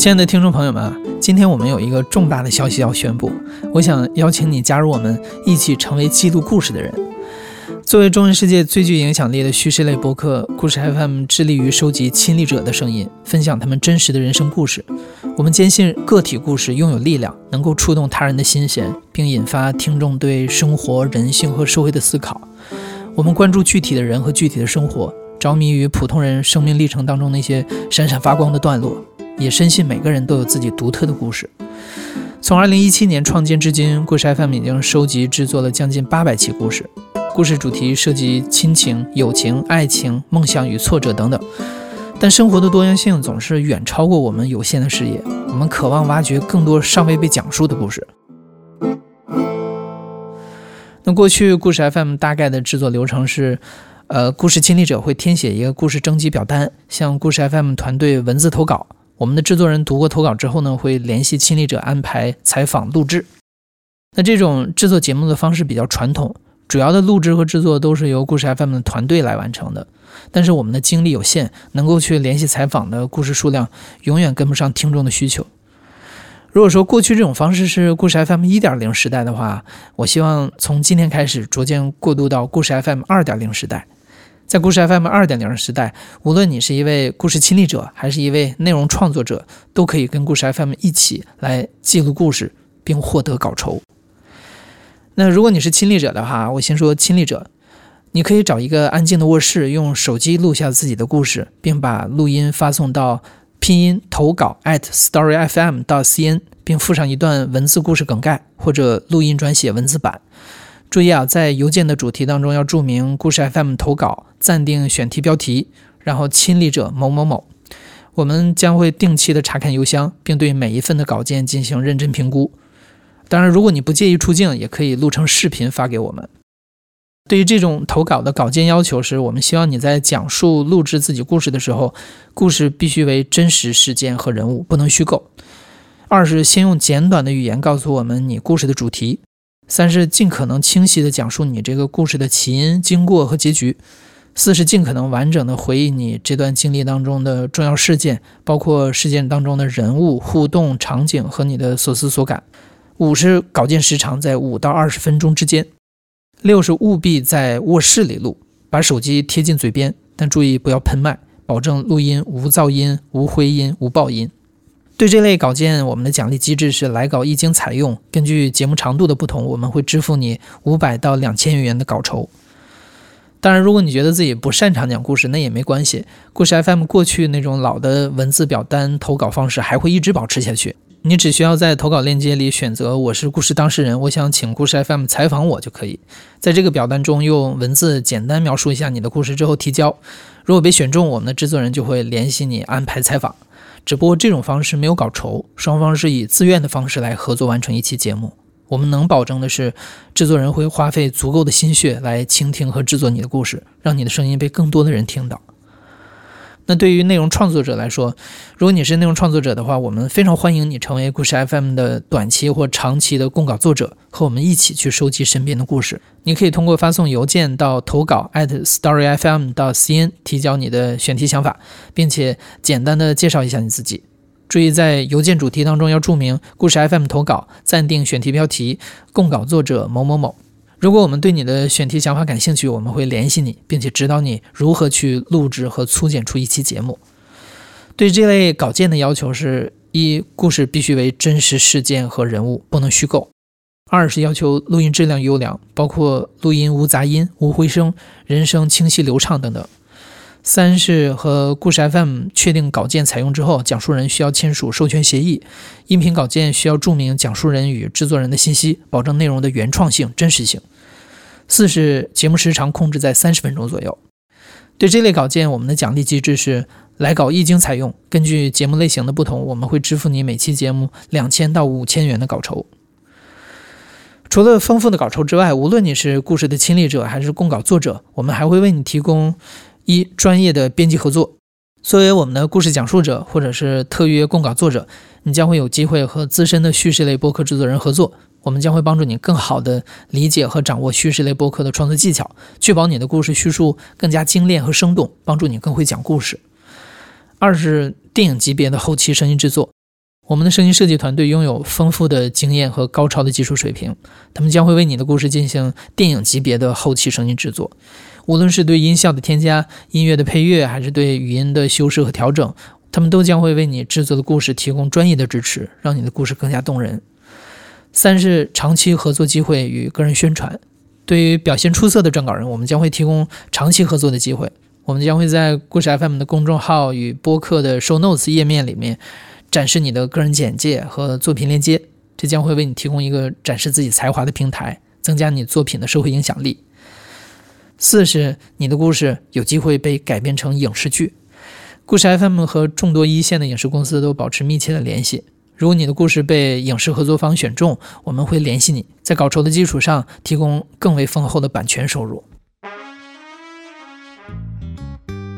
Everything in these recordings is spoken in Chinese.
亲爱的听众朋友们，今天我们有一个重大的消息要宣布，我想邀请你加入我们，一起成为记录故事的人。作为中文世界最具影响力的叙事类播客，故事 FM 致力于收集亲历者的声音，分享他们真实的人生故事。我们坚信个体故事拥有力量，能够触动他人的心弦，并引发听众对生活、人性和社会的思考。我们关注具体的人和具体的生活，着迷于普通人生命历程当中那些闪闪发光的段落。也深信每个人都有自己独特的故事。从2017年创建至今，故事 FM 已经收集制作了将近800期故事。故事主题涉及亲情、友情、爱情、梦想与挫折等等。但生活的多样性总是远超过我们有限的视野。我们渴望挖掘更多尚未被讲述的故事。那过去故事 FM 大概的制作流程是：呃，故事亲历者会填写一个故事征集表单，向故事 FM 团队文字投稿。我们的制作人读过投稿之后呢，会联系亲历者安排采访录制。那这种制作节目的方式比较传统，主要的录制和制作都是由故事 FM 的团队来完成的。但是我们的精力有限，能够去联系采访的故事数量永远跟不上听众的需求。如果说过去这种方式是故事 FM 1.0时代的话，我希望从今天开始逐渐过渡到故事 FM 2.0时代。在故事 FM 二点零时代，无论你是一位故事亲历者，还是一位内容创作者，都可以跟故事 FM 一起来记录故事，并获得稿酬。那如果你是亲历者的话，我先说亲历者，你可以找一个安静的卧室，用手机录下自己的故事，并把录音发送到拼音投稿 at storyfm 到 cn，并附上一段文字故事梗概或者录音转写文字版。注意啊，在邮件的主题当中要注明“故事 FM 投稿”，暂定选题标题，然后亲历者某某某。我们将会定期的查看邮箱，并对每一份的稿件进行认真评估。当然，如果你不介意出镜，也可以录成视频发给我们。对于这种投稿的稿件要求是，我们希望你在讲述录制自己故事的时候，故事必须为真实事件和人物，不能虚构。二是先用简短的语言告诉我们你故事的主题。三是尽可能清晰地讲述你这个故事的起因、经过和结局；四是尽可能完整地回忆你这段经历当中的重要事件，包括事件当中的人物、互动场景和你的所思所感；五是稿件时长在五到二十分钟之间；六是务必在卧室里录，把手机贴近嘴边，但注意不要喷麦，保证录音无噪音、无回音、无爆音。对这类稿件，我们的奖励机制是来稿一经采用，根据节目长度的不同，我们会支付你五百到两千元的稿酬。当然，如果你觉得自己不擅长讲故事，那也没关系。故事 FM 过去那种老的文字表单投稿方式还会一直保持下去。你只需要在投稿链接里选择“我是故事当事人，我想请故事 FM 采访我”就可以。在这个表单中用文字简单描述一下你的故事之后提交。如果被选中，我们的制作人就会联系你安排采访。只不过这种方式没有稿酬，双方是以自愿的方式来合作完成一期节目。我们能保证的是，制作人会花费足够的心血来倾听和制作你的故事，让你的声音被更多的人听到。那对于内容创作者来说，如果你是内容创作者的话，我们非常欢迎你成为故事 FM 的短期或长期的供稿作者，和我们一起去收集身边的故事。你可以通过发送邮件到投稿 at storyfm 到 cn 提交你的选题想法，并且简单的介绍一下你自己。注意在邮件主题当中要注明故事 FM 投稿，暂定选题标题，供稿作者某某某。如果我们对你的选题想法感兴趣，我们会联系你，并且指导你如何去录制和粗剪出一期节目。对这类稿件的要求是：一、故事必须为真实事件和人物，不能虚构；二是要求录音质量优良，包括录音无杂音、无回声、人声清晰流畅等等。三是和故事 FM 确定稿件采用之后，讲述人需要签署授权协议。音频稿件需要注明讲述人与制作人的信息，保证内容的原创性、真实性。四是节目时长控制在三十分钟左右。对这类稿件，我们的奖励机制是来稿一经采用，根据节目类型的不同，我们会支付你每期节目两千到五千元的稿酬。除了丰富的稿酬之外，无论你是故事的亲历者还是供稿作者，我们还会为你提供。一专业的编辑合作，作为我们的故事讲述者或者是特约供稿作者，你将会有机会和资深的叙事类播客制作人合作。我们将会帮助你更好地理解和掌握叙事类播客的创作技巧，确保你的故事叙述更加精炼和生动，帮助你更会讲故事。二是电影级别的后期声音制作，我们的声音设计团队拥有丰富的经验和高超的技术水平，他们将会为你的故事进行电影级别的后期声音制作。无论是对音效的添加、音乐的配乐，还是对语音的修饰和调整，他们都将会为你制作的故事提供专业的支持，让你的故事更加动人。三是长期合作机会与个人宣传。对于表现出色的撰稿人，我们将会提供长期合作的机会。我们将会在故事 FM 的公众号与播客的 Show Notes 页面里面。展示你的个人简介和作品链接，这将会为你提供一个展示自己才华的平台，增加你作品的社会影响力。四是你的故事有机会被改编成影视剧。故事 FM 和众多一线的影视公司都保持密切的联系。如果你的故事被影视合作方选中，我们会联系你，在稿酬的基础上提供更为丰厚的版权收入。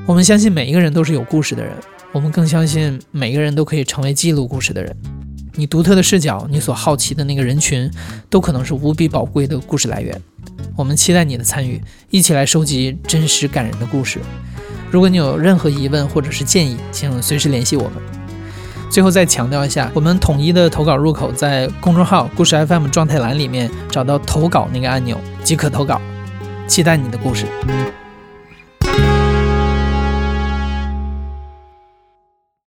我们相信每一个人都是有故事的人。我们更相信每一个人都可以成为记录故事的人。你独特的视角，你所好奇的那个人群，都可能是无比宝贵的故事来源。我们期待你的参与，一起来收集真实感人的故事。如果你有任何疑问或者是建议，请随时联系我们。最后再强调一下，我们统一的投稿入口在公众号“故事 FM” 状态栏里面找到投稿那个按钮即可投稿。期待你的故事。